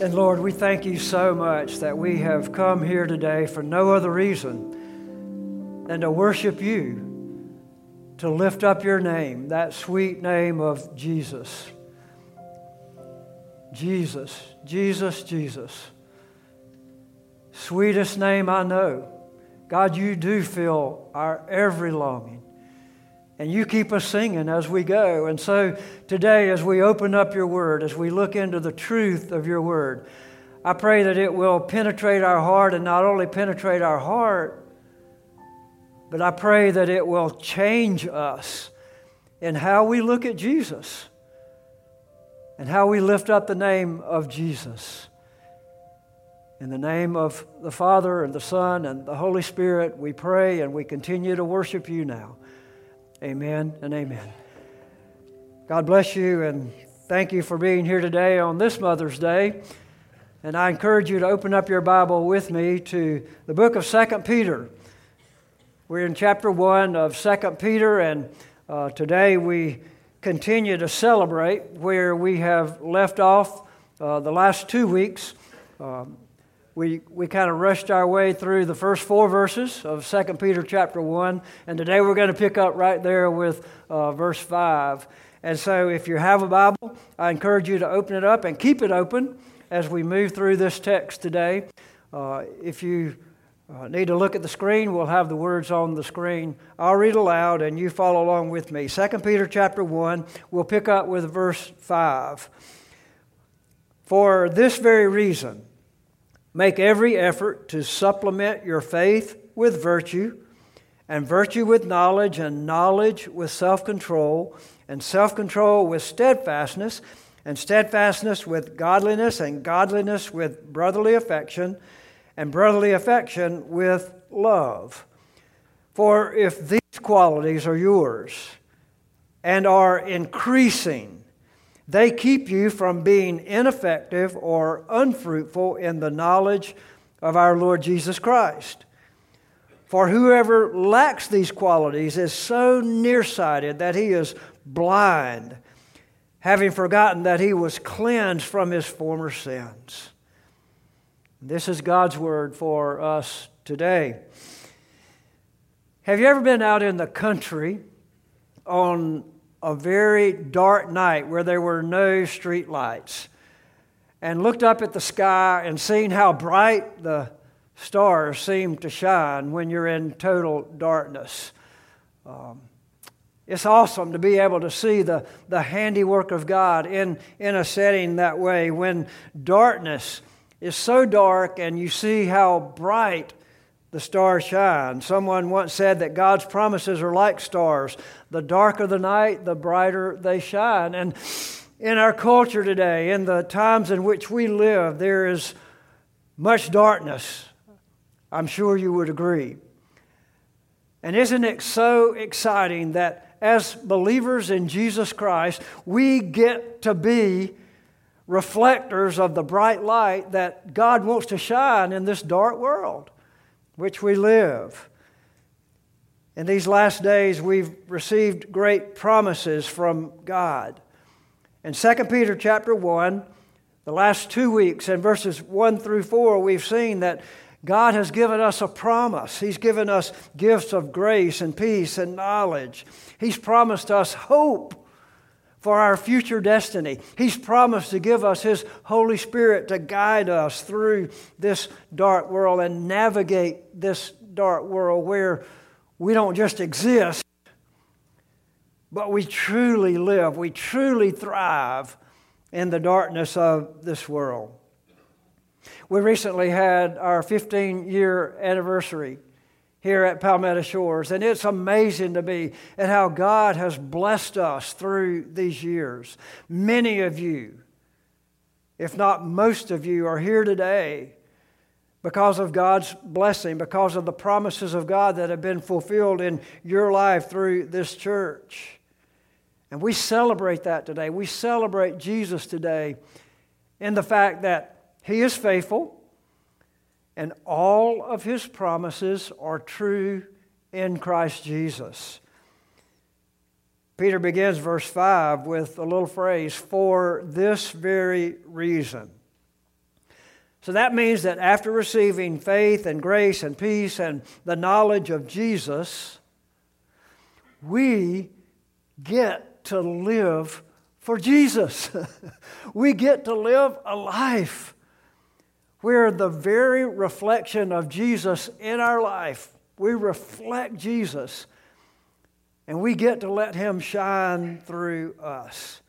And Lord, we thank you so much that we have come here today for no other reason than to worship you, to lift up your name, that sweet name of Jesus. Jesus, Jesus, Jesus. Sweetest name I know. God, you do fill our every longing. And you keep us singing as we go. And so today, as we open up your word, as we look into the truth of your word, I pray that it will penetrate our heart and not only penetrate our heart, but I pray that it will change us in how we look at Jesus and how we lift up the name of Jesus. In the name of the Father and the Son and the Holy Spirit, we pray and we continue to worship you now. Amen and amen. God bless you and thank you for being here today on this Mother's Day. And I encourage you to open up your Bible with me to the book of 2 Peter. We're in chapter 1 of 2 Peter, and uh, today we continue to celebrate where we have left off uh, the last two weeks. Um, we, we kind of rushed our way through the first four verses of 2 Peter chapter 1, and today we're going to pick up right there with uh, verse 5. And so if you have a Bible, I encourage you to open it up and keep it open as we move through this text today. Uh, if you uh, need to look at the screen, we'll have the words on the screen. I'll read aloud and you follow along with me. 2 Peter chapter 1, we'll pick up with verse 5. For this very reason, Make every effort to supplement your faith with virtue, and virtue with knowledge, and knowledge with self control, and self control with steadfastness, and steadfastness with godliness, and godliness with brotherly affection, and brotherly affection with love. For if these qualities are yours and are increasing, they keep you from being ineffective or unfruitful in the knowledge of our Lord Jesus Christ. For whoever lacks these qualities is so nearsighted that he is blind, having forgotten that he was cleansed from his former sins. This is God's word for us today. Have you ever been out in the country on a very dark night where there were no street lights and looked up at the sky and seen how bright the stars seem to shine when you're in total darkness. Um, it's awesome to be able to see the, the handiwork of God in, in a setting that way when darkness is so dark and you see how bright the stars shine. Someone once said that God's promises are like stars. The darker the night, the brighter they shine. And in our culture today, in the times in which we live, there is much darkness. I'm sure you would agree. And isn't it so exciting that as believers in Jesus Christ, we get to be reflectors of the bright light that God wants to shine in this dark world? Which we live. In these last days, we've received great promises from God. In 2 Peter chapter 1, the last two weeks, in verses 1 through 4, we've seen that God has given us a promise. He's given us gifts of grace and peace and knowledge. He's promised us hope for our future destiny. He's promised to give us His Holy Spirit to guide us through this dark world and navigate this dark world where we don't just exist, but we truly live, we truly thrive in the darkness of this world. We recently had our 15 year anniversary here at Palmetto Shores. And it's amazing to me at how God has blessed us through these years. Many of you, if not most of you, are here today because of God's blessing, because of the promises of God that have been fulfilled in your life through this church. And we celebrate that today. We celebrate Jesus today in the fact that He is faithful and all of his promises are true in Christ Jesus. Peter begins verse 5 with a little phrase, for this very reason. So that means that after receiving faith and grace and peace and the knowledge of Jesus, we get to live for Jesus. we get to live a life where the very reflection of Jesus in our life, we reflect Jesus and we get to let Him shine through us.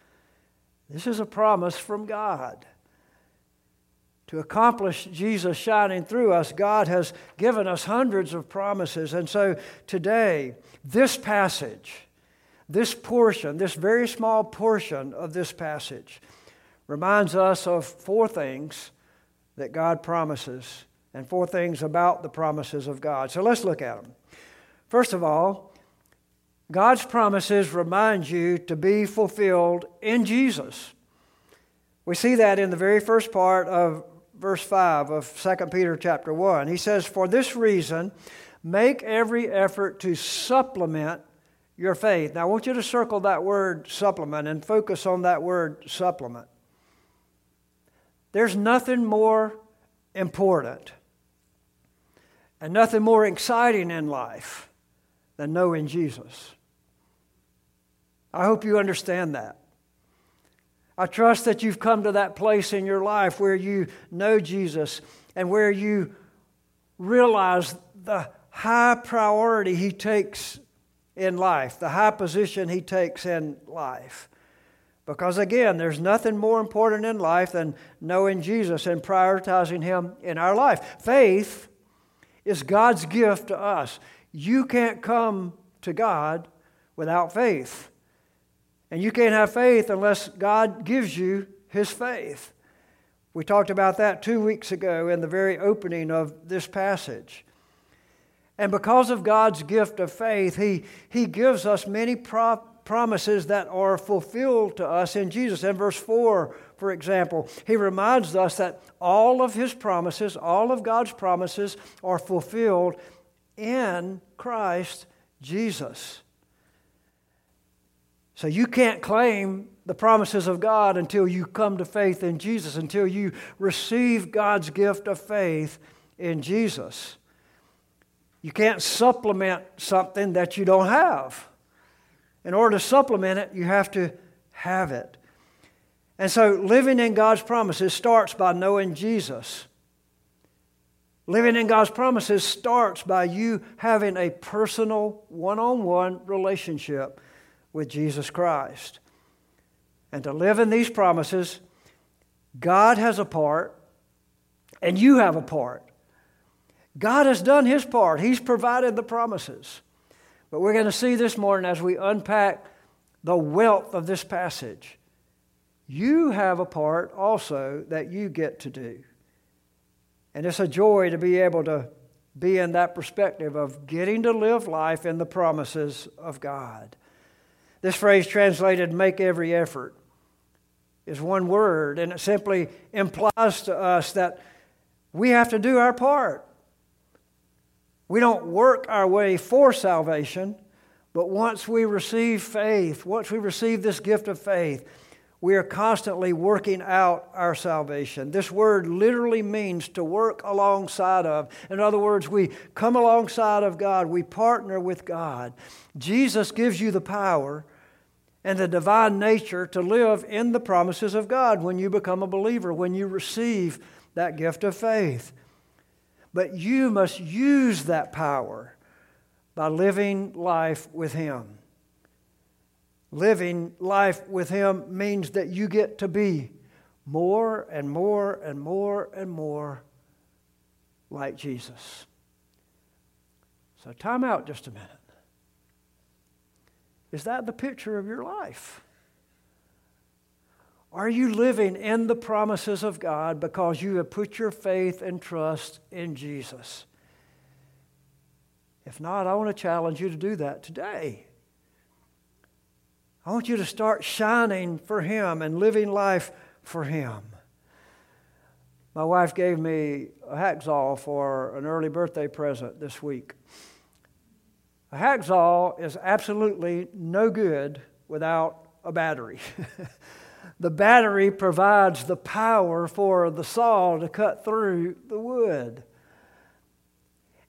This is a promise from God. To accomplish Jesus shining through us, God has given us hundreds of promises. And so today, this passage, this portion, this very small portion of this passage, reminds us of four things that God promises and four things about the promises of God. So let's look at them. First of all, God's promises remind you to be fulfilled in Jesus. We see that in the very first part of verse 5 of 2 Peter chapter 1. He says, For this reason, make every effort to supplement your faith. Now, I want you to circle that word supplement and focus on that word supplement. There's nothing more important and nothing more exciting in life than knowing Jesus. I hope you understand that. I trust that you've come to that place in your life where you know Jesus and where you realize the high priority he takes in life, the high position he takes in life. Because again, there's nothing more important in life than knowing Jesus and prioritizing him in our life. Faith is God's gift to us. You can't come to God without faith. And you can't have faith unless God gives you his faith. We talked about that two weeks ago in the very opening of this passage. And because of God's gift of faith, He, he gives us many pro- promises that are fulfilled to us in Jesus. In verse 4, for example, He reminds us that all of His promises, all of God's promises, are fulfilled in Christ Jesus. So you can't claim the promises of God until you come to faith in Jesus, until you receive God's gift of faith in Jesus. You can't supplement something that you don't have. In order to supplement it, you have to have it. And so living in God's promises starts by knowing Jesus. Living in God's promises starts by you having a personal, one on one relationship with Jesus Christ. And to live in these promises, God has a part, and you have a part. God has done His part, He's provided the promises. But we're going to see this morning as we unpack the wealth of this passage. You have a part also that you get to do. And it's a joy to be able to be in that perspective of getting to live life in the promises of God. This phrase translated, make every effort, is one word, and it simply implies to us that we have to do our part. We don't work our way for salvation, but once we receive faith, once we receive this gift of faith, we are constantly working out our salvation. This word literally means to work alongside of. In other words, we come alongside of God, we partner with God. Jesus gives you the power and the divine nature to live in the promises of God when you become a believer, when you receive that gift of faith. But you must use that power by living life with Him. Living life with Him means that you get to be more and more and more and more like Jesus. So, time out just a minute. Is that the picture of your life? Are you living in the promises of God because you have put your faith and trust in Jesus? If not, I want to challenge you to do that today. I want you to start shining for Him and living life for Him. My wife gave me a Hacksaw for an early birthday present this week. A Hacksaw is absolutely no good without a battery. the battery provides the power for the saw to cut through the wood.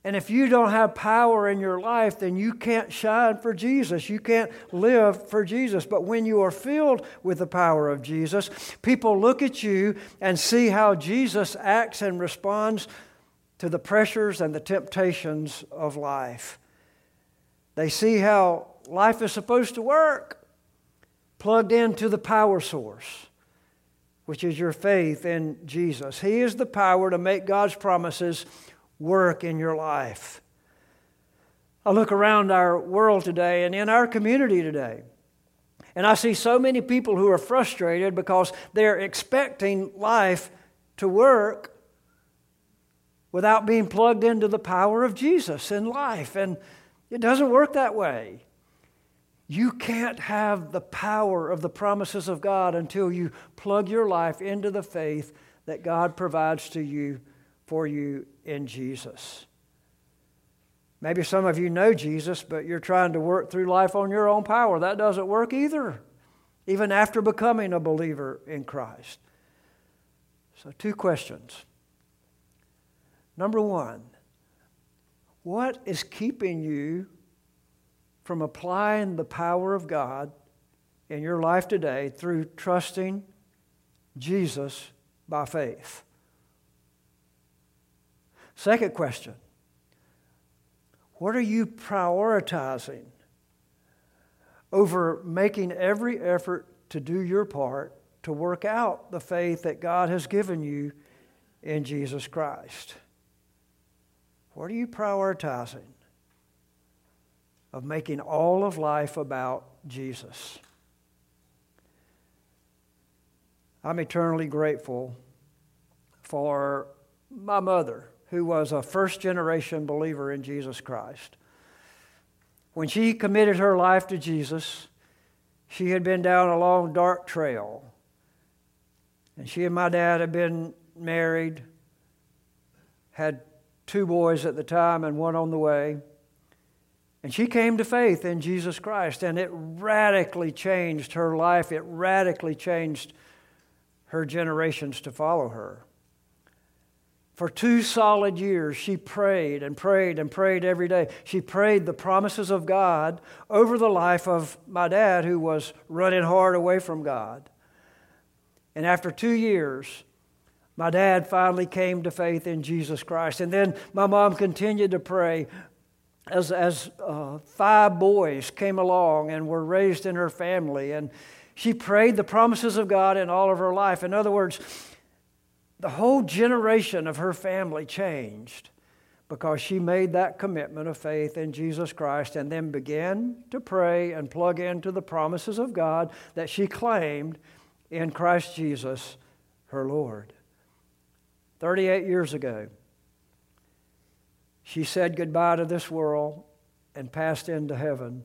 And if you don't have power in your life, then you can't shine for Jesus. You can't live for Jesus. But when you are filled with the power of Jesus, people look at you and see how Jesus acts and responds to the pressures and the temptations of life. They see how life is supposed to work, plugged into the power source, which is your faith in Jesus. He is the power to make God's promises work in your life. I look around our world today and in our community today, and I see so many people who are frustrated because they're expecting life to work without being plugged into the power of Jesus in life. And it doesn't work that way. You can't have the power of the promises of God until you plug your life into the faith that God provides to you for you in Jesus. Maybe some of you know Jesus, but you're trying to work through life on your own power. That doesn't work either, even after becoming a believer in Christ. So, two questions. Number one, what is keeping you from applying the power of God in your life today through trusting Jesus by faith? Second question What are you prioritizing over making every effort to do your part to work out the faith that God has given you in Jesus Christ? What are you prioritizing of making all of life about Jesus? I'm eternally grateful for my mother who was a first generation believer in Jesus Christ. When she committed her life to Jesus, she had been down a long, dark trail. And she and my dad had been married, had two boys at the time and one on the way. And she came to faith in Jesus Christ, and it radically changed her life. It radically changed her generations to follow her. For two solid years, she prayed and prayed and prayed every day. She prayed the promises of God over the life of my dad, who was running hard away from God. And after two years, my dad finally came to faith in Jesus Christ. And then my mom continued to pray as, as uh, five boys came along and were raised in her family. And she prayed the promises of God in all of her life. In other words, the whole generation of her family changed because she made that commitment of faith in Jesus Christ and then began to pray and plug into the promises of God that she claimed in Christ Jesus, her Lord. 38 years ago, she said goodbye to this world and passed into heaven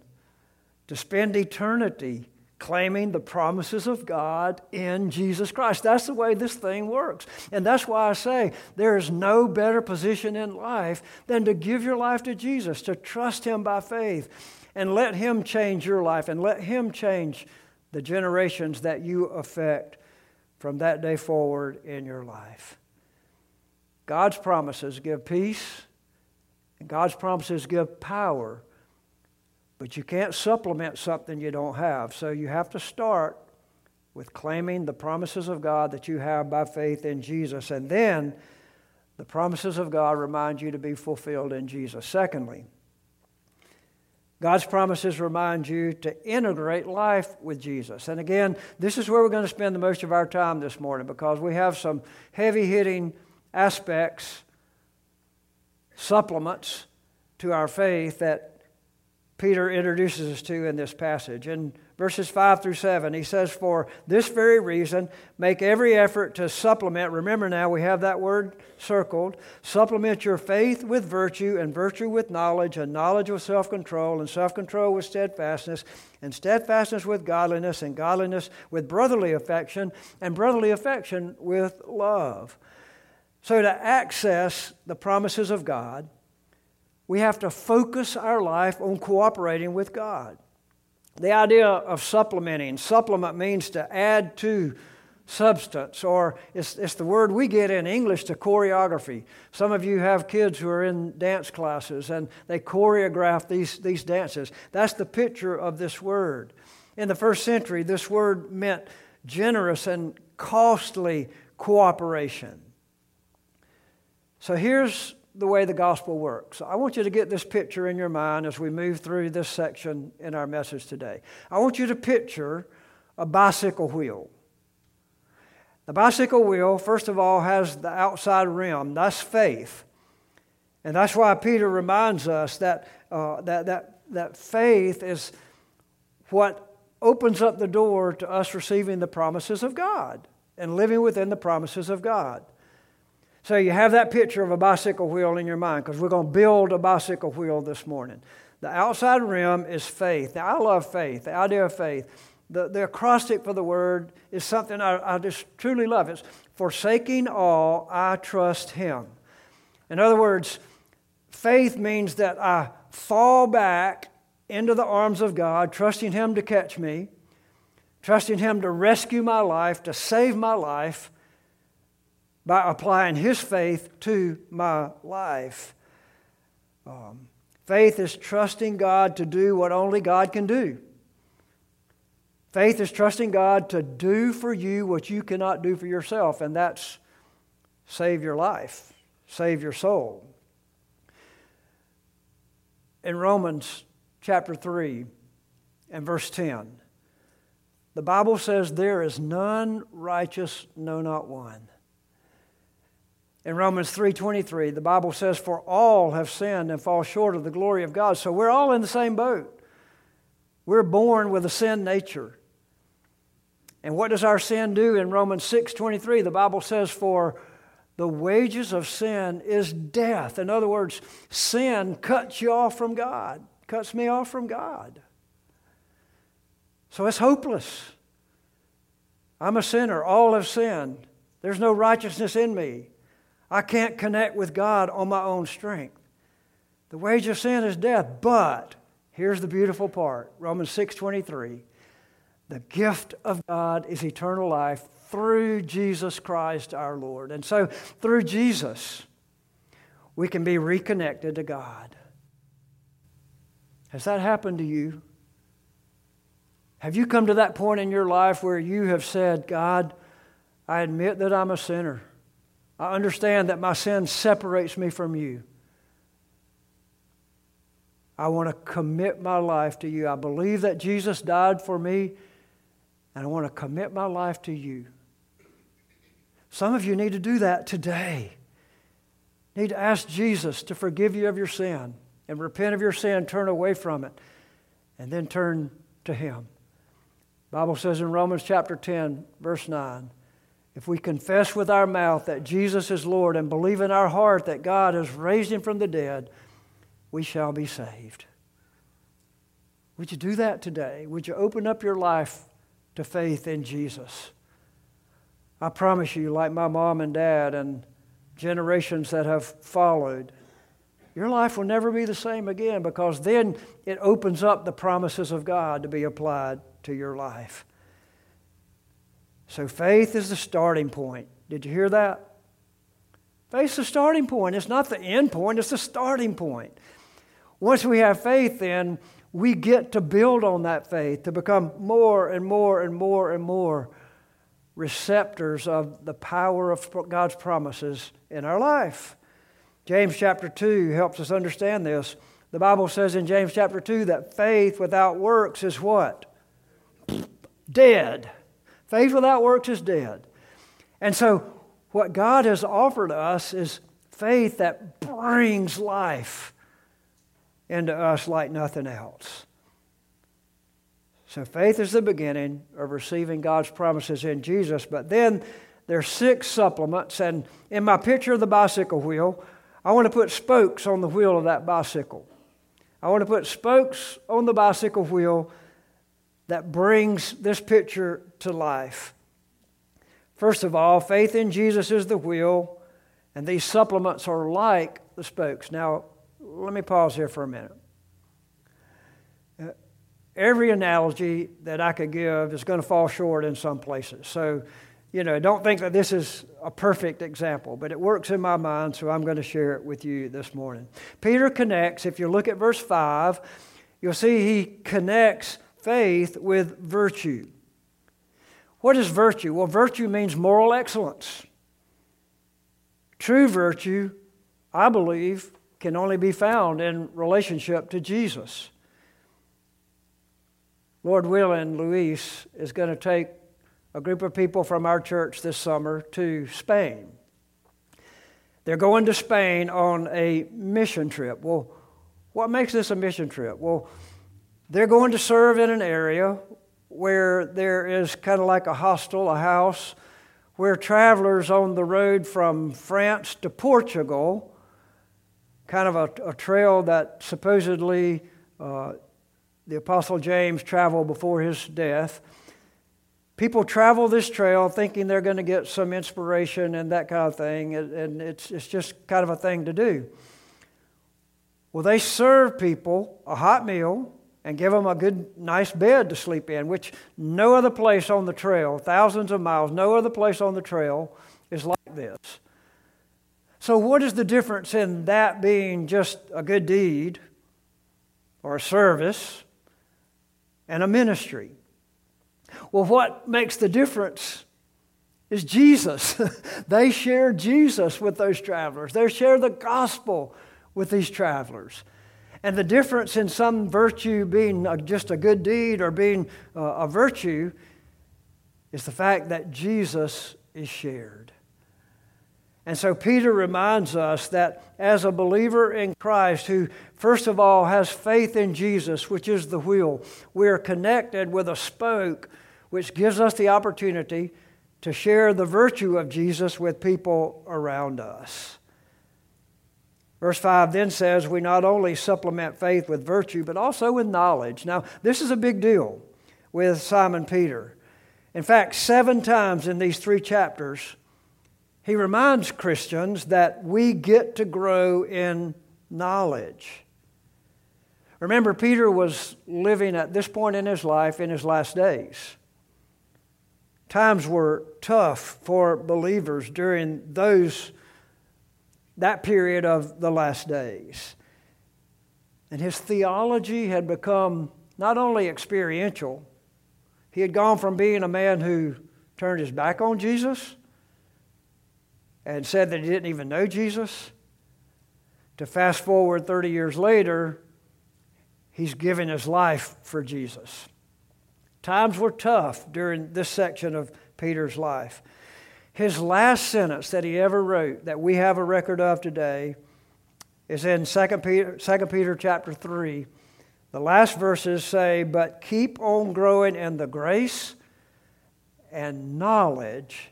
to spend eternity claiming the promises of God in Jesus Christ. That's the way this thing works. And that's why I say there is no better position in life than to give your life to Jesus, to trust Him by faith, and let Him change your life and let Him change the generations that you affect from that day forward in your life. God's promises give peace, and God's promises give power but you can't supplement something you don't have. So you have to start with claiming the promises of God that you have by faith in Jesus. And then the promises of God remind you to be fulfilled in Jesus. Secondly, God's promises remind you to integrate life with Jesus. And again, this is where we're going to spend the most of our time this morning because we have some heavy hitting aspects, supplements to our faith that Peter introduces us to in this passage. In verses 5 through 7, he says, For this very reason, make every effort to supplement. Remember now, we have that word circled. Supplement your faith with virtue, and virtue with knowledge, and knowledge with self control, and self control with steadfastness, and steadfastness with godliness, and godliness with brotherly affection, and brotherly affection with love. So, to access the promises of God, we have to focus our life on cooperating with God. The idea of supplementing, supplement means to add to substance, or it's, it's the word we get in English to choreography. Some of you have kids who are in dance classes and they choreograph these, these dances. That's the picture of this word. In the first century, this word meant generous and costly cooperation. So here's the way the gospel works. I want you to get this picture in your mind as we move through this section in our message today. I want you to picture a bicycle wheel. The bicycle wheel, first of all, has the outside rim. That's faith. And that's why Peter reminds us that, uh, that, that, that faith is what opens up the door to us receiving the promises of God and living within the promises of God. So you have that picture of a bicycle wheel in your mind because we're going to build a bicycle wheel this morning. The outside rim is faith. Now, I love faith, the idea of faith. The, the acrostic for the word is something I, I just truly love. It's forsaking all, I trust Him. In other words, faith means that I fall back into the arms of God, trusting Him to catch me, trusting Him to rescue my life, to save my life by applying His faith to my life. Um, faith is trusting God to do what only God can do. Faith is trusting God to do for you what you cannot do for yourself, and that's save your life, save your soul. In Romans chapter 3 and verse 10, the Bible says, There is none righteous, no, not one. In Romans 3:23, the Bible says for all have sinned and fall short of the glory of God. So we're all in the same boat. We're born with a sin nature. And what does our sin do in Romans 6:23? The Bible says for the wages of sin is death. In other words, sin cuts you off from God, cuts me off from God. So it's hopeless. I'm a sinner. All have sinned. There's no righteousness in me. I can't connect with God on my own strength. The wage of sin is death, but here's the beautiful part. Romans 6:23. The gift of God is eternal life through Jesus Christ our Lord. And so through Jesus we can be reconnected to God. Has that happened to you? Have you come to that point in your life where you have said, God, I admit that I'm a sinner. I understand that my sin separates me from you. I want to commit my life to you. I believe that Jesus died for me, and I want to commit my life to you. Some of you need to do that today. Need to ask Jesus to forgive you of your sin and repent of your sin, turn away from it, and then turn to Him. The Bible says in Romans chapter 10, verse 9, if we confess with our mouth that Jesus is Lord and believe in our heart that God has raised him from the dead, we shall be saved. Would you do that today? Would you open up your life to faith in Jesus? I promise you, like my mom and dad and generations that have followed, your life will never be the same again because then it opens up the promises of God to be applied to your life. So faith is the starting point. Did you hear that? Faith's the starting point. It's not the end point, it's the starting point. Once we have faith, then we get to build on that faith to become more and more and more and more receptors of the power of God's promises in our life. James chapter 2 helps us understand this. The Bible says in James chapter 2 that faith without works is what? Dead. Faith without works is dead. And so, what God has offered us is faith that brings life into us like nothing else. So, faith is the beginning of receiving God's promises in Jesus. But then there's six supplements. And in my picture of the bicycle wheel, I want to put spokes on the wheel of that bicycle. I want to put spokes on the bicycle wheel that brings this picture to life. First of all, faith in Jesus is the wheel, and these supplements are like the spokes. Now, let me pause here for a minute. Uh, every analogy that I could give is going to fall short in some places. So, you know, don't think that this is a perfect example, but it works in my mind, so I'm going to share it with you this morning. Peter connects, if you look at verse 5, you'll see he connects faith with virtue. What is virtue? Well, virtue means moral excellence. True virtue, I believe, can only be found in relationship to Jesus. Lord willing, Luis is going to take a group of people from our church this summer to Spain. They're going to Spain on a mission trip. Well, what makes this a mission trip? Well, they're going to serve in an area where there is kind of like a hostel, a house, where travelers on the road from France to Portugal, kind of a, a trail that supposedly uh, the Apostle James traveled before his death. People travel this trail thinking they're going to get some inspiration and that kind of thing, and it's, it's just kind of a thing to do. Well, they serve people a hot meal and give them a good, nice bed to sleep in, which no other place on the trail, thousands of miles, no other place on the trail is like this. So, what is the difference in that being just a good deed or a service and a ministry. Well, what makes the difference is Jesus. they share Jesus with those travelers, they share the gospel with these travelers. And the difference in some virtue being just a good deed or being a virtue is the fact that Jesus is shared. And so Peter reminds us that as a believer in Christ who, first of all, has faith in Jesus, which is the wheel, we are connected with a spoke which gives us the opportunity to share the virtue of Jesus with people around us. Verse 5 then says, We not only supplement faith with virtue, but also with knowledge. Now, this is a big deal with Simon Peter. In fact, seven times in these three chapters, he reminds Christians that we get to grow in knowledge. Remember, Peter was living at this point in his life in his last days. Times were tough for believers during those that period of the last days. And his theology had become not only experiential, he had gone from being a man who turned his back on Jesus and said that he didn't even know Jesus, to fast forward 30 years later, he's given his life for Jesus. Times were tough during this section of Peter's life. His last sentence that he ever wrote, that we have a record of today, is in 2 Peter, 2 Peter chapter 3. The last verses say, But keep on growing in the grace and knowledge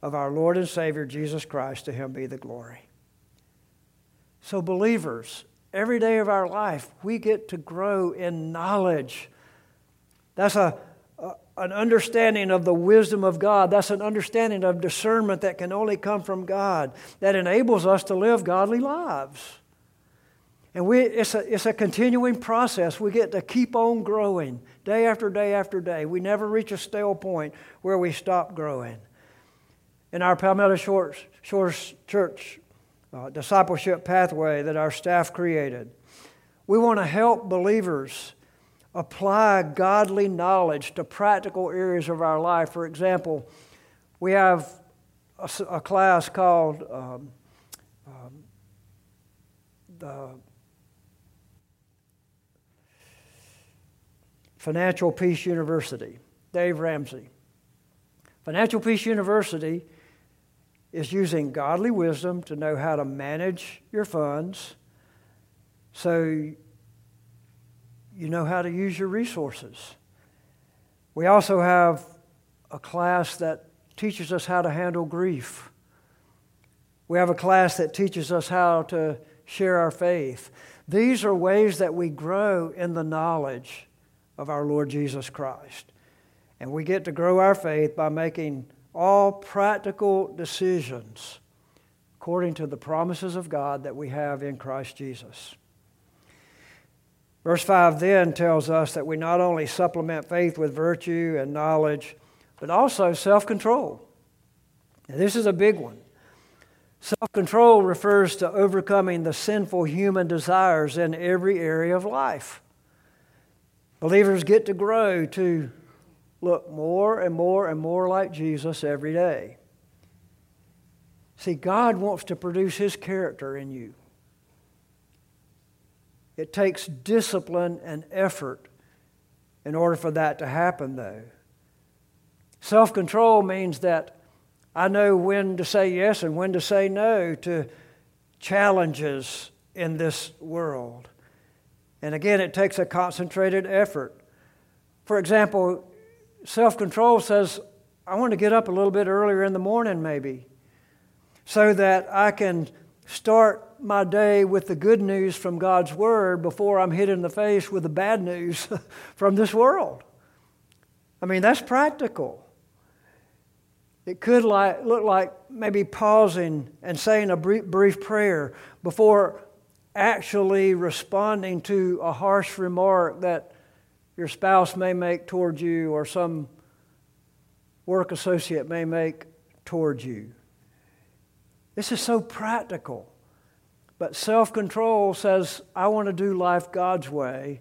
of our Lord and Savior Jesus Christ. To him be the glory. So, believers, every day of our life, we get to grow in knowledge. That's a, a, an understanding of the wisdom of God. That's an understanding of discernment that can only come from God, that enables us to live godly lives. And we, it's, a, it's a continuing process. We get to keep on growing day after day after day. We never reach a stale point where we stop growing in our Palmetto Shores, Shores Church uh, discipleship pathway that our staff created. We want to help believers apply godly knowledge to practical areas of our life. For example, we have a, a class called um, um, the Financial Peace University, Dave Ramsey. Financial Peace University is using godly wisdom to know how to manage your funds so you know how to use your resources. We also have a class that teaches us how to handle grief. We have a class that teaches us how to share our faith. These are ways that we grow in the knowledge of our Lord Jesus Christ. And we get to grow our faith by making all practical decisions according to the promises of God that we have in Christ Jesus. Verse 5 then tells us that we not only supplement faith with virtue and knowledge, but also self control. This is a big one. Self control refers to overcoming the sinful human desires in every area of life. Believers get to grow to look more and more and more like Jesus every day. See, God wants to produce His character in you. It takes discipline and effort in order for that to happen, though. Self control means that I know when to say yes and when to say no to challenges in this world. And again, it takes a concentrated effort. For example, self control says, I want to get up a little bit earlier in the morning, maybe, so that I can start my day with the good news from God's Word before I'm hit in the face with the bad news from this world. I mean, that's practical. It could like, look like maybe pausing and saying a brief, brief prayer before actually responding to a harsh remark that your spouse may make towards you or some work associate may make towards you. This is so practical. But self control says, I want to do life God's way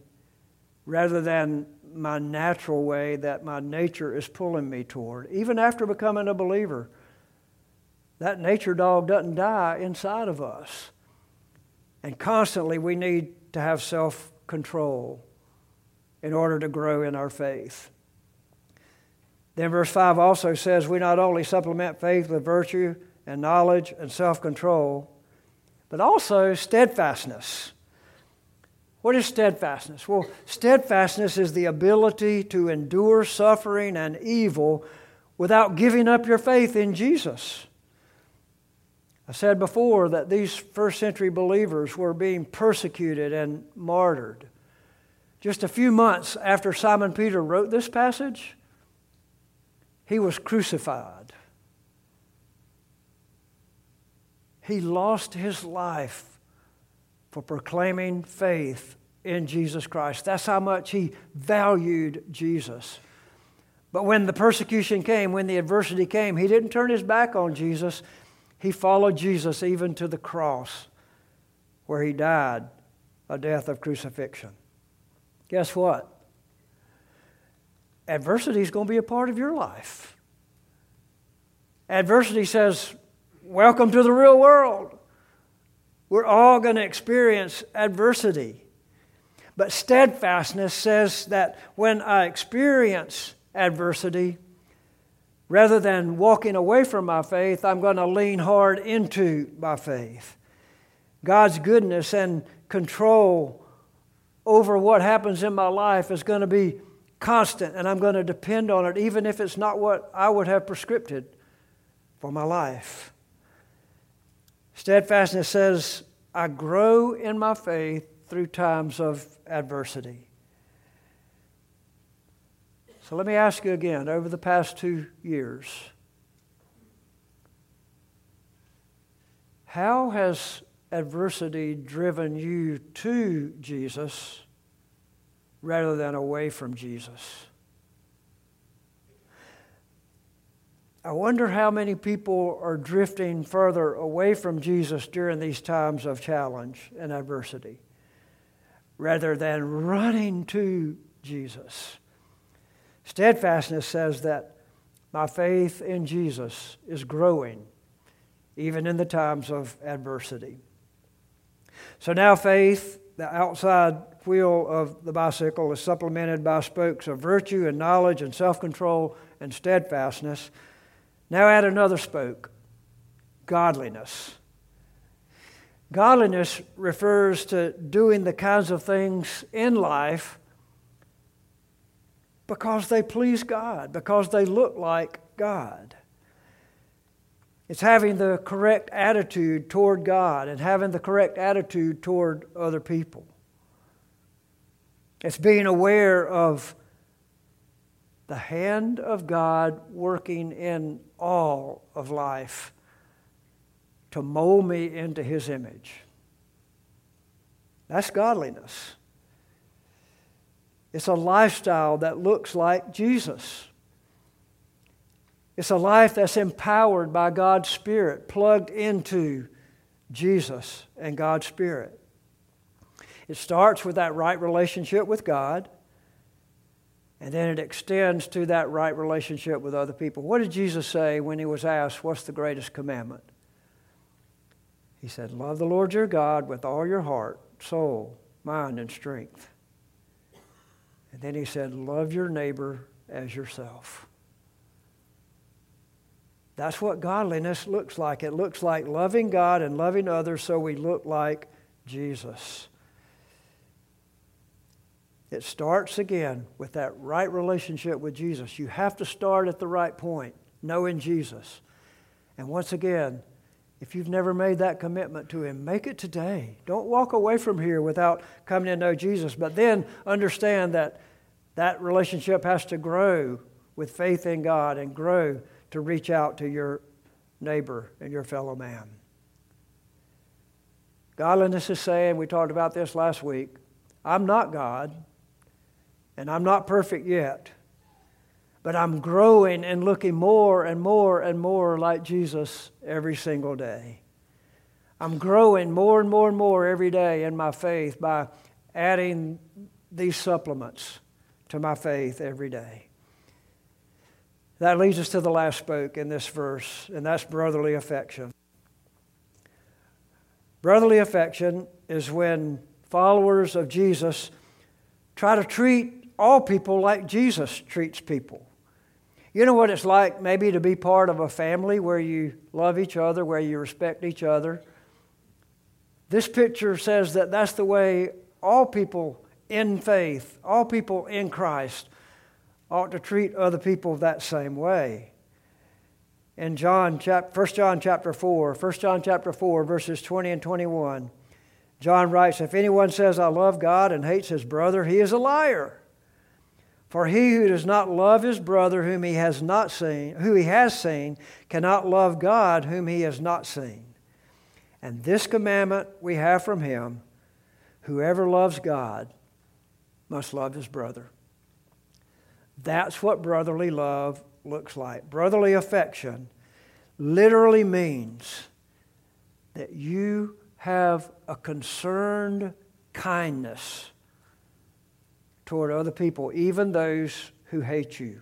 rather than my natural way that my nature is pulling me toward. Even after becoming a believer, that nature dog doesn't die inside of us. And constantly we need to have self control in order to grow in our faith. Then verse 5 also says we not only supplement faith with virtue and knowledge and self control, but also steadfastness. What is steadfastness? Well, steadfastness is the ability to endure suffering and evil without giving up your faith in Jesus. I said before that these first century believers were being persecuted and martyred. Just a few months after Simon Peter wrote this passage, he was crucified. He lost his life for proclaiming faith in Jesus Christ. That's how much he valued Jesus. But when the persecution came, when the adversity came, he didn't turn his back on Jesus. He followed Jesus even to the cross, where he died a death of crucifixion. Guess what? Adversity is going to be a part of your life. Adversity says, Welcome to the real world. We're all going to experience adversity. But steadfastness says that when I experience adversity, rather than walking away from my faith, I'm going to lean hard into my faith. God's goodness and control over what happens in my life is going to be constant, and I'm going to depend on it, even if it's not what I would have prescripted for my life. Steadfastness says, I grow in my faith through times of adversity. So let me ask you again over the past two years, how has adversity driven you to Jesus rather than away from Jesus? I wonder how many people are drifting further away from Jesus during these times of challenge and adversity rather than running to Jesus. Steadfastness says that my faith in Jesus is growing even in the times of adversity. So now faith, the outside wheel of the bicycle, is supplemented by spokes of virtue and knowledge and self control and steadfastness. Now add another spoke godliness. Godliness refers to doing the kinds of things in life because they please God, because they look like God. It's having the correct attitude toward God and having the correct attitude toward other people. It's being aware of the hand of God working in all of life to mold me into His image. That's godliness. It's a lifestyle that looks like Jesus. It's a life that's empowered by God's Spirit, plugged into Jesus and God's Spirit. It starts with that right relationship with God, and then it extends to that right relationship with other people. What did Jesus say when he was asked, What's the greatest commandment? He said, Love the Lord your God with all your heart, soul, mind, and strength. And then he said, Love your neighbor as yourself. That's what godliness looks like. It looks like loving God and loving others so we look like Jesus. It starts again with that right relationship with Jesus. You have to start at the right point, knowing Jesus. And once again, if you've never made that commitment to Him, make it today. Don't walk away from here without coming to know Jesus. But then understand that that relationship has to grow with faith in God and grow to reach out to your neighbor and your fellow man. Godliness is saying, we talked about this last week, I'm not God, and I'm not perfect yet, but I'm growing and looking more and more and more like Jesus every single day. I'm growing more and more and more every day in my faith by adding these supplements to my faith every day. That leads us to the last spoke in this verse, and that's brotherly affection. Brotherly affection is when followers of Jesus try to treat all people like Jesus treats people. You know what it's like maybe to be part of a family where you love each other, where you respect each other. This picture says that that's the way all people in faith, all people in Christ, ought to treat other people that same way. In John, 1 John chapter 4, 1 John chapter 4, verses 20 and 21, John writes, If anyone says, I love God and hates his brother, he is a liar. For he who does not love his brother whom he has not seen, who he has seen, cannot love God whom he has not seen. And this commandment we have from him whoever loves God must love his brother. That's what brotherly love looks like. Brotherly affection literally means that you have a concerned kindness toward other people, even those who hate you,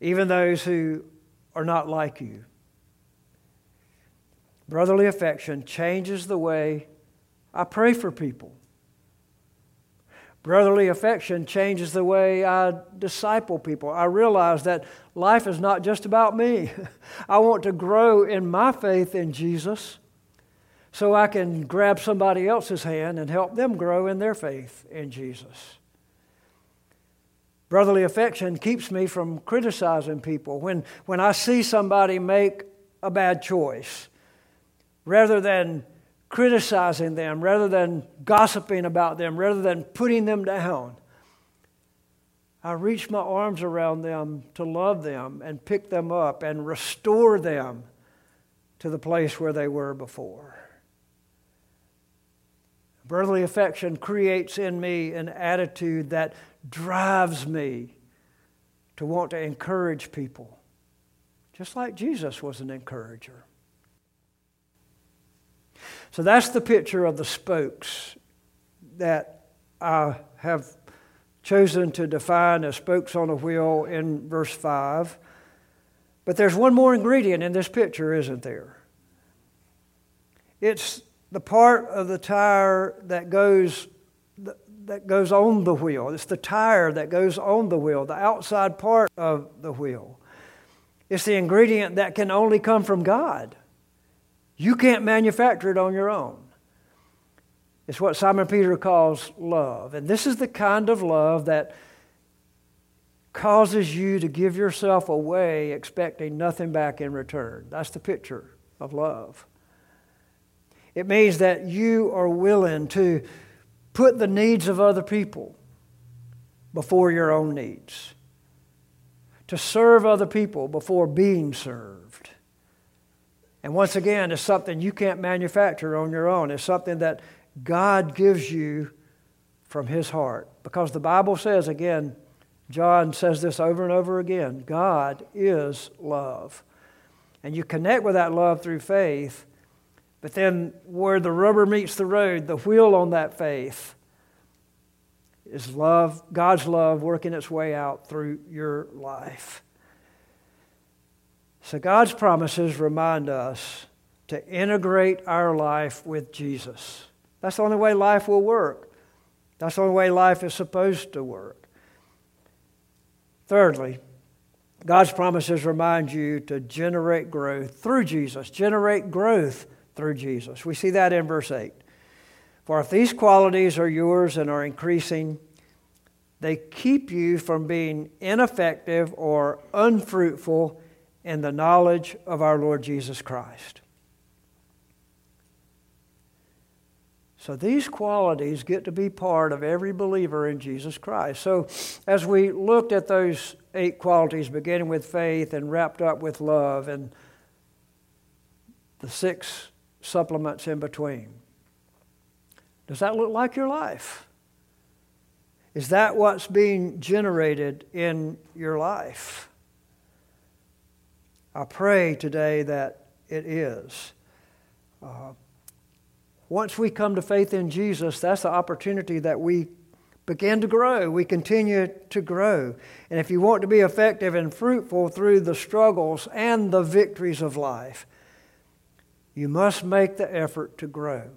even those who are not like you. Brotherly affection changes the way I pray for people. Brotherly affection changes the way I disciple people. I realize that life is not just about me. I want to grow in my faith in Jesus so I can grab somebody else's hand and help them grow in their faith in Jesus. Brotherly affection keeps me from criticizing people. When, when I see somebody make a bad choice, rather than criticizing them, rather than gossiping about them, rather than putting them down. I reach my arms around them to love them and pick them up and restore them to the place where they were before. Brotherly affection creates in me an attitude that drives me to want to encourage people, just like Jesus was an encourager. So that's the picture of the spokes that I have chosen to define as spokes on a wheel in verse 5. But there's one more ingredient in this picture, isn't there? It's the part of the tire that goes that goes on the wheel. It's the tire that goes on the wheel, the outside part of the wheel. It's the ingredient that can only come from God. You can't manufacture it on your own. It's what Simon Peter calls love. And this is the kind of love that causes you to give yourself away expecting nothing back in return. That's the picture of love. It means that you are willing to put the needs of other people before your own needs, to serve other people before being served and once again, it's something you can't manufacture on your own. It's something that God gives you from his heart. Because the Bible says, again, John says this over and over again God is love. And you connect with that love through faith, but then where the rubber meets the road, the wheel on that faith is love, God's love working its way out through your life. So God's promises remind us to integrate our life with Jesus. That's the only way life will work. That's the only way life is supposed to work. Thirdly, God's promises remind you to generate growth through Jesus. Generate growth through Jesus. We see that in verse 8. For if these qualities are yours and are increasing, they keep you from being ineffective or unfruitful in the knowledge of our Lord Jesus Christ. So these qualities get to be part of every believer in Jesus Christ. So as we looked at those eight qualities, beginning with faith and wrapped up with love, and the six supplements in between, does that look like your life? Is that what's being generated in your life? I pray today that it is. Uh, once we come to faith in Jesus, that's the opportunity that we begin to grow. We continue to grow. And if you want to be effective and fruitful through the struggles and the victories of life, you must make the effort to grow.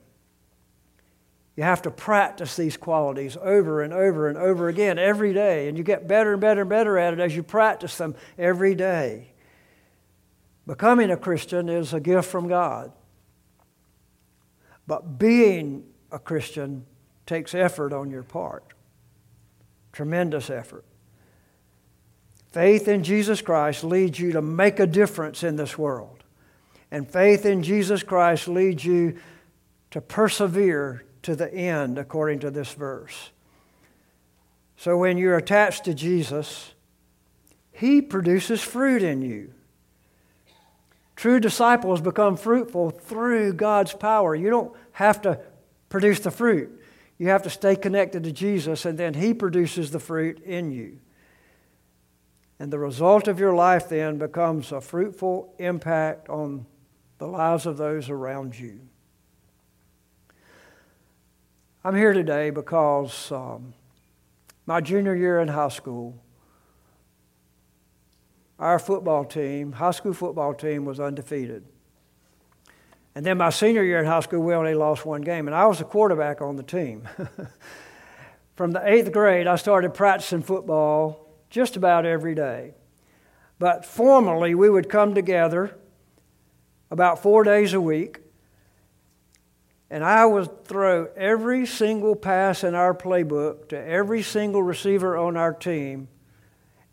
You have to practice these qualities over and over and over again every day, and you get better and better and better at it as you practice them every day. Becoming a Christian is a gift from God. But being a Christian takes effort on your part. Tremendous effort. Faith in Jesus Christ leads you to make a difference in this world. And faith in Jesus Christ leads you to persevere to the end, according to this verse. So when you're attached to Jesus, He produces fruit in you. True disciples become fruitful through God's power. You don't have to produce the fruit. You have to stay connected to Jesus, and then He produces the fruit in you. And the result of your life then becomes a fruitful impact on the lives of those around you. I'm here today because um, my junior year in high school, our football team, high school football team, was undefeated. And then my senior year in high school, we only lost one game, and I was the quarterback on the team. From the eighth grade, I started practicing football just about every day. But formally, we would come together about four days a week, and I would throw every single pass in our playbook to every single receiver on our team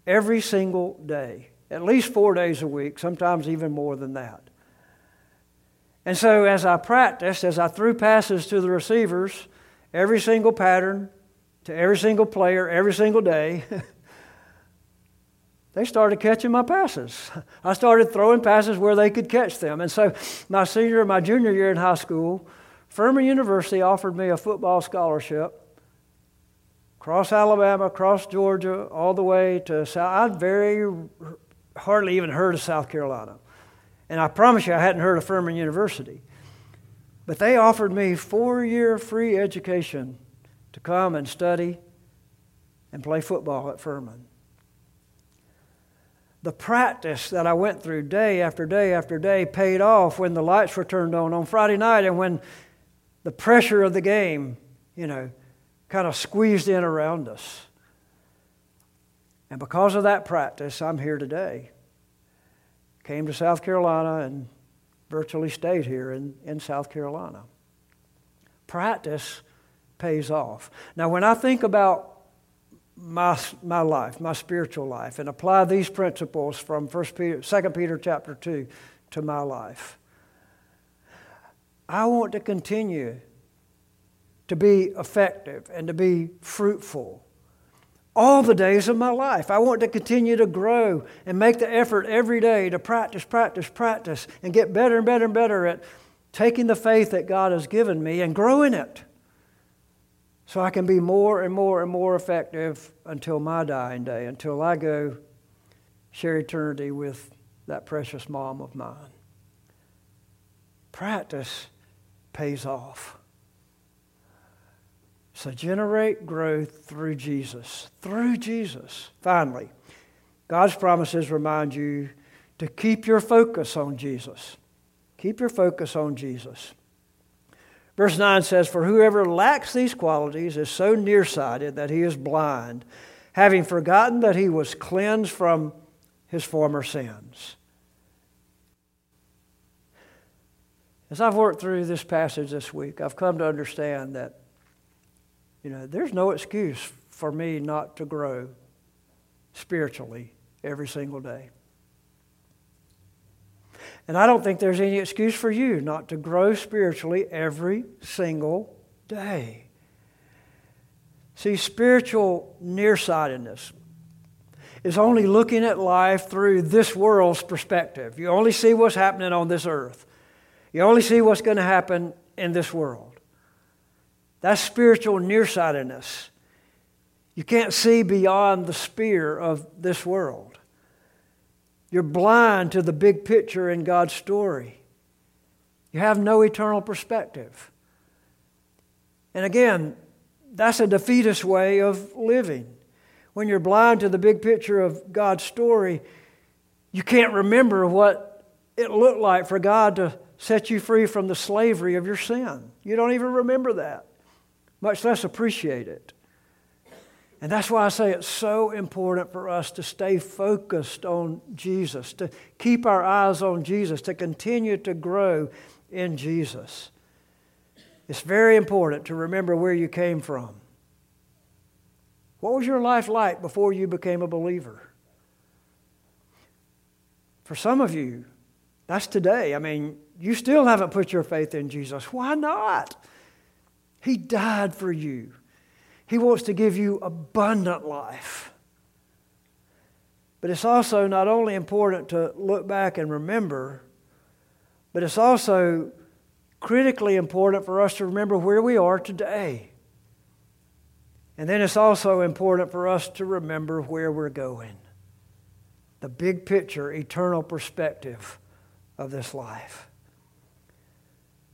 every single day at least four days a week, sometimes even more than that. And so, as I practiced, as I threw passes to the receivers, every single pattern, to every single player, every single day, they started catching my passes. I started throwing passes where they could catch them. And so, my senior, and my junior year in high school, Furman University offered me a football scholarship across Alabama, across Georgia, all the way to South. I'd very hardly even heard of South Carolina. And I promise you, I hadn't heard of Furman University. But they offered me four year free education to come and study and play football at Furman. The practice that I went through day after day after day paid off when the lights were turned on on Friday night and when the pressure of the game, you know, kind of squeezed in around us. And because of that practice, I'm here today. Came to South Carolina and virtually stayed here in, in South Carolina. Practice pays off. Now, when I think about my, my life, my spiritual life, and apply these principles from 1 Peter, 2 Peter chapter 2 to my life, I want to continue to be effective and to be fruitful all the days of my life. I want to continue to grow and make the effort every day to practice, practice, practice, and get better and better and better at taking the faith that God has given me and growing it. So I can be more and more and more effective until my dying day, until I go share eternity with that precious mom of mine. Practice pays off. So generate growth through Jesus. Through Jesus. Finally, God's promises remind you to keep your focus on Jesus. Keep your focus on Jesus. Verse 9 says, For whoever lacks these qualities is so nearsighted that he is blind, having forgotten that he was cleansed from his former sins. As I've worked through this passage this week, I've come to understand that, you know, there's no excuse for me not to grow spiritually every single day. And I don't think there's any excuse for you not to grow spiritually every single day. See, spiritual nearsightedness is only looking at life through this world's perspective. You only see what's happening on this earth, you only see what's going to happen in this world. That's spiritual nearsightedness. You can't see beyond the sphere of this world. You're blind to the big picture in God's story. You have no eternal perspective. And again, that's a defeatist way of living. When you're blind to the big picture of God's story, you can't remember what it looked like for God to set you free from the slavery of your sin. You don't even remember that, much less appreciate it. And that's why I say it's so important for us to stay focused on Jesus, to keep our eyes on Jesus, to continue to grow in Jesus. It's very important to remember where you came from. What was your life like before you became a believer? For some of you, that's today. I mean, you still haven't put your faith in Jesus. Why not? He died for you. He wants to give you abundant life. But it's also not only important to look back and remember, but it's also critically important for us to remember where we are today. And then it's also important for us to remember where we're going the big picture, eternal perspective of this life.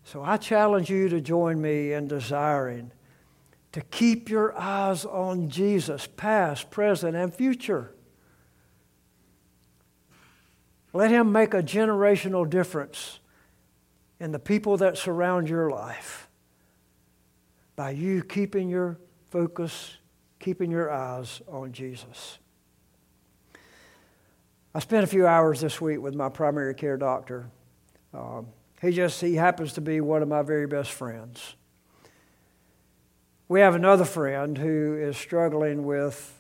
So I challenge you to join me in desiring to keep your eyes on Jesus, past, present, and future. Let Him make a generational difference in the people that surround your life by you keeping your focus, keeping your eyes on Jesus. I spent a few hours this week with my primary care doctor. Um, he just he happens to be one of my very best friends. We have another friend who is struggling with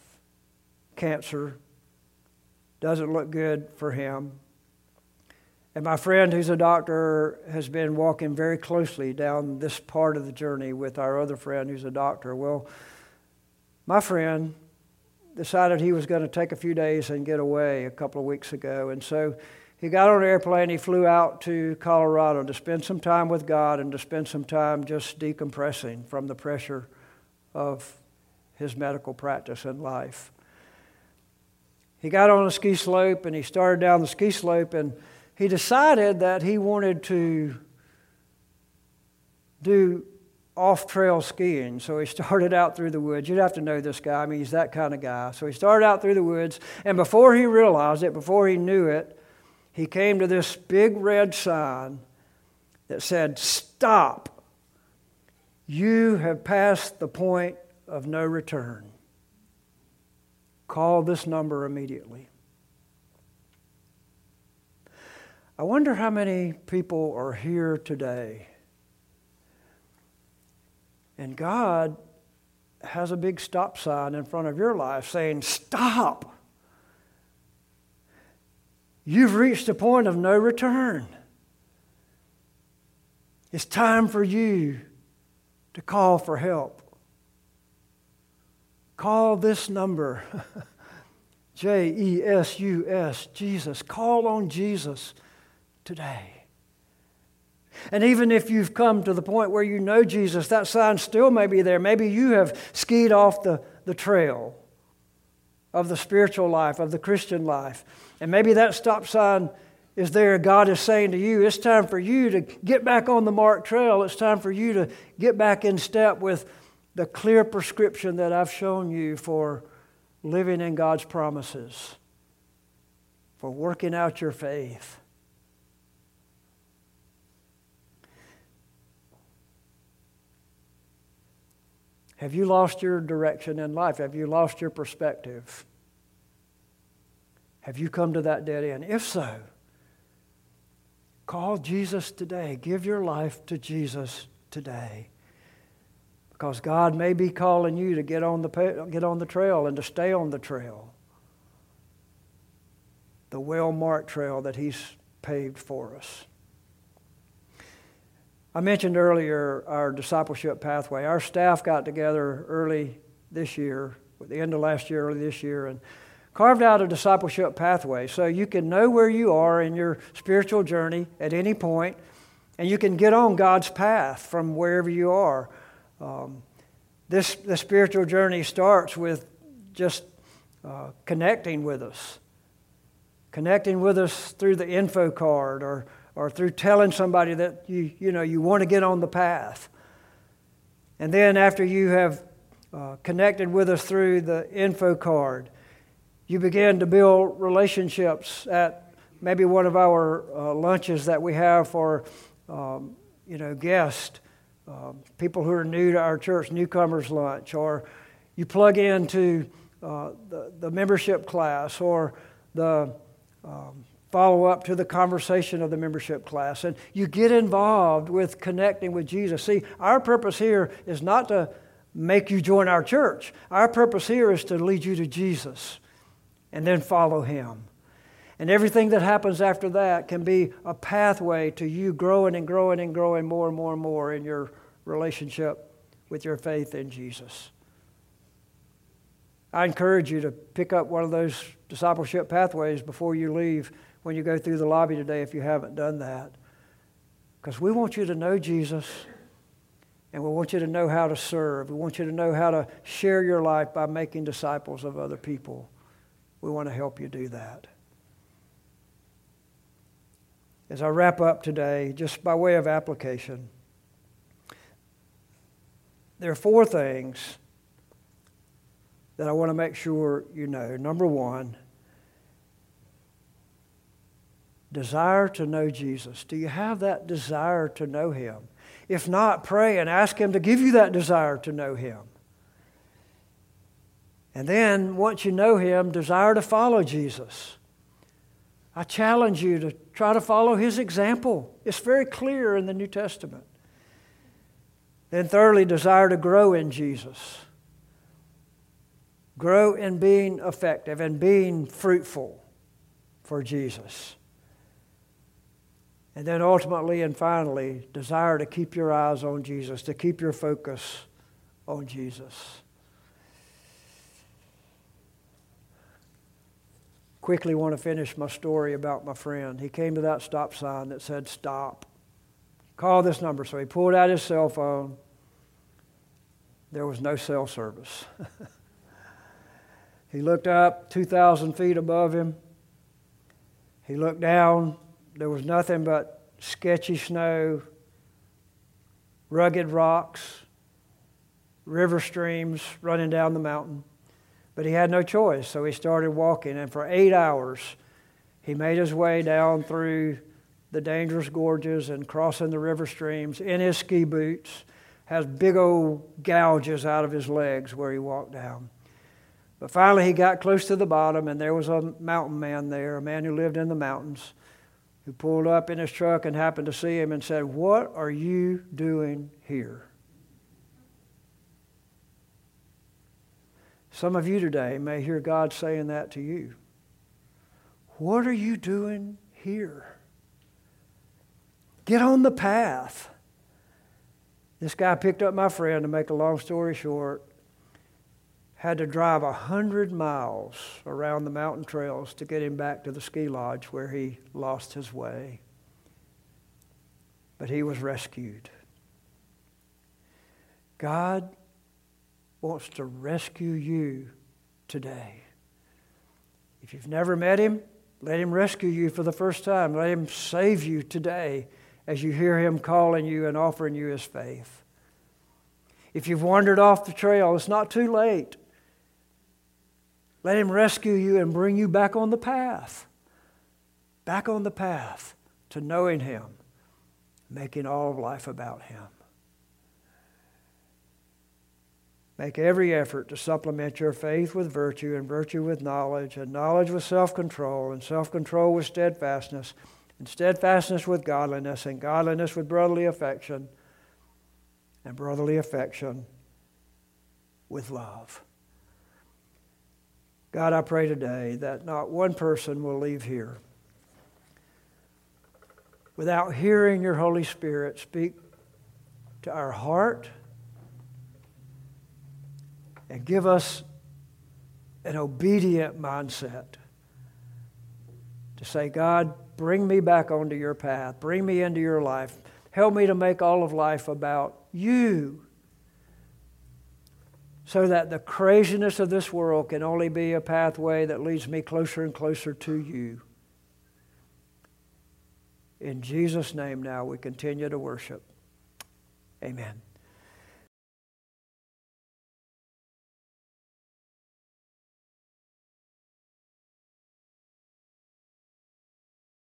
cancer. Doesn't look good for him. And my friend, who's a doctor, has been walking very closely down this part of the journey with our other friend, who's a doctor. Well, my friend decided he was going to take a few days and get away a couple of weeks ago. And so he got on an airplane, he flew out to Colorado to spend some time with God and to spend some time just decompressing from the pressure of his medical practice and life. He got on a ski slope and he started down the ski slope and he decided that he wanted to do off trail skiing. So he started out through the woods. You'd have to know this guy. I mean, he's that kind of guy. So he started out through the woods, and before he realized it, before he knew it, he came to this big red sign that said, Stop. You have passed the point of no return. Call this number immediately. I wonder how many people are here today. And God has a big stop sign in front of your life saying, Stop! You've reached a point of no return. It's time for you to call for help. Call this number J E S U S, Jesus. Call on Jesus today. And even if you've come to the point where you know Jesus, that sign still may be there. Maybe you have skied off the, the trail of the spiritual life, of the Christian life. And maybe that stop sign is there. God is saying to you, it's time for you to get back on the marked trail. It's time for you to get back in step with the clear prescription that I've shown you for living in God's promises, for working out your faith. Have you lost your direction in life? Have you lost your perspective? Have you come to that dead end? If so, call Jesus today. Give your life to Jesus today. Because God may be calling you to get on the, get on the trail and to stay on the trail. The well marked trail that He's paved for us. I mentioned earlier our discipleship pathway. Our staff got together early this year, at the end of last year, early this year, and carved out a discipleship pathway so you can know where you are in your spiritual journey at any point, and you can get on God's path from wherever you are. Um, this the spiritual journey starts with just uh, connecting with us, connecting with us through the info card or or through telling somebody that you, you, know, you want to get on the path. And then after you have uh, connected with us through the info card, you begin to build relationships at maybe one of our uh, lunches that we have for um, you know guests, uh, people who are new to our church, newcomers lunch, or you plug into uh, the, the membership class or the um, follow up to the conversation of the membership class. And you get involved with connecting with Jesus. See, our purpose here is not to make you join our church, our purpose here is to lead you to Jesus and then follow Him. And everything that happens after that can be a pathway to you growing and growing and growing more and more and more in your relationship with your faith in Jesus. I encourage you to pick up one of those discipleship pathways before you leave when you go through the lobby today if you haven't done that. Because we want you to know Jesus and we want you to know how to serve. We want you to know how to share your life by making disciples of other people. We want to help you do that. As I wrap up today, just by way of application, there are four things that I want to make sure you know. Number one, desire to know Jesus? Do you have that desire to know Him? If not, pray and ask Him to give you that desire to know Him. And then, once you know Him, desire to follow Jesus. I challenge you to try to follow His example. It's very clear in the New Testament. Then, thirdly, desire to grow in Jesus. Grow in being effective and being fruitful for Jesus. And then ultimately and finally, desire to keep your eyes on Jesus, to keep your focus on Jesus. Quickly want to finish my story about my friend. He came to that stop sign that said stop. Call this number. So he pulled out his cell phone. There was no cell service. he looked up 2,000 feet above him. He looked down there was nothing but sketchy snow, rugged rocks, river streams running down the mountain. But he had no choice, so he started walking, and for eight hours, he made his way down through the dangerous gorges and crossing the river streams in his ski boots, has big old gouges out of his legs where he walked down. But finally, he got close to the bottom, and there was a mountain man there, a man who lived in the mountains who pulled up in his truck and happened to see him and said, What are you doing here? Some of you today may hear God saying that to you. What are you doing here? Get on the path. This guy picked up my friend, to make a long story short, had to drive a hundred miles around the mountain trails to get him back to the ski lodge where he lost his way. but he was rescued. God wants to rescue you today. If you've never met him, let him rescue you for the first time. Let him save you today as you hear him calling you and offering you his faith. If you've wandered off the trail, it's not too late. Let him rescue you and bring you back on the path. Back on the path to knowing him, making all of life about him. Make every effort to supplement your faith with virtue, and virtue with knowledge, and knowledge with self control, and self control with steadfastness, and steadfastness with godliness, and godliness with brotherly affection, and brotherly affection with love. God, I pray today that not one person will leave here without hearing your Holy Spirit speak to our heart and give us an obedient mindset to say, God, bring me back onto your path, bring me into your life, help me to make all of life about you. So that the craziness of this world can only be a pathway that leads me closer and closer to you. In Jesus' name, now we continue to worship. Amen.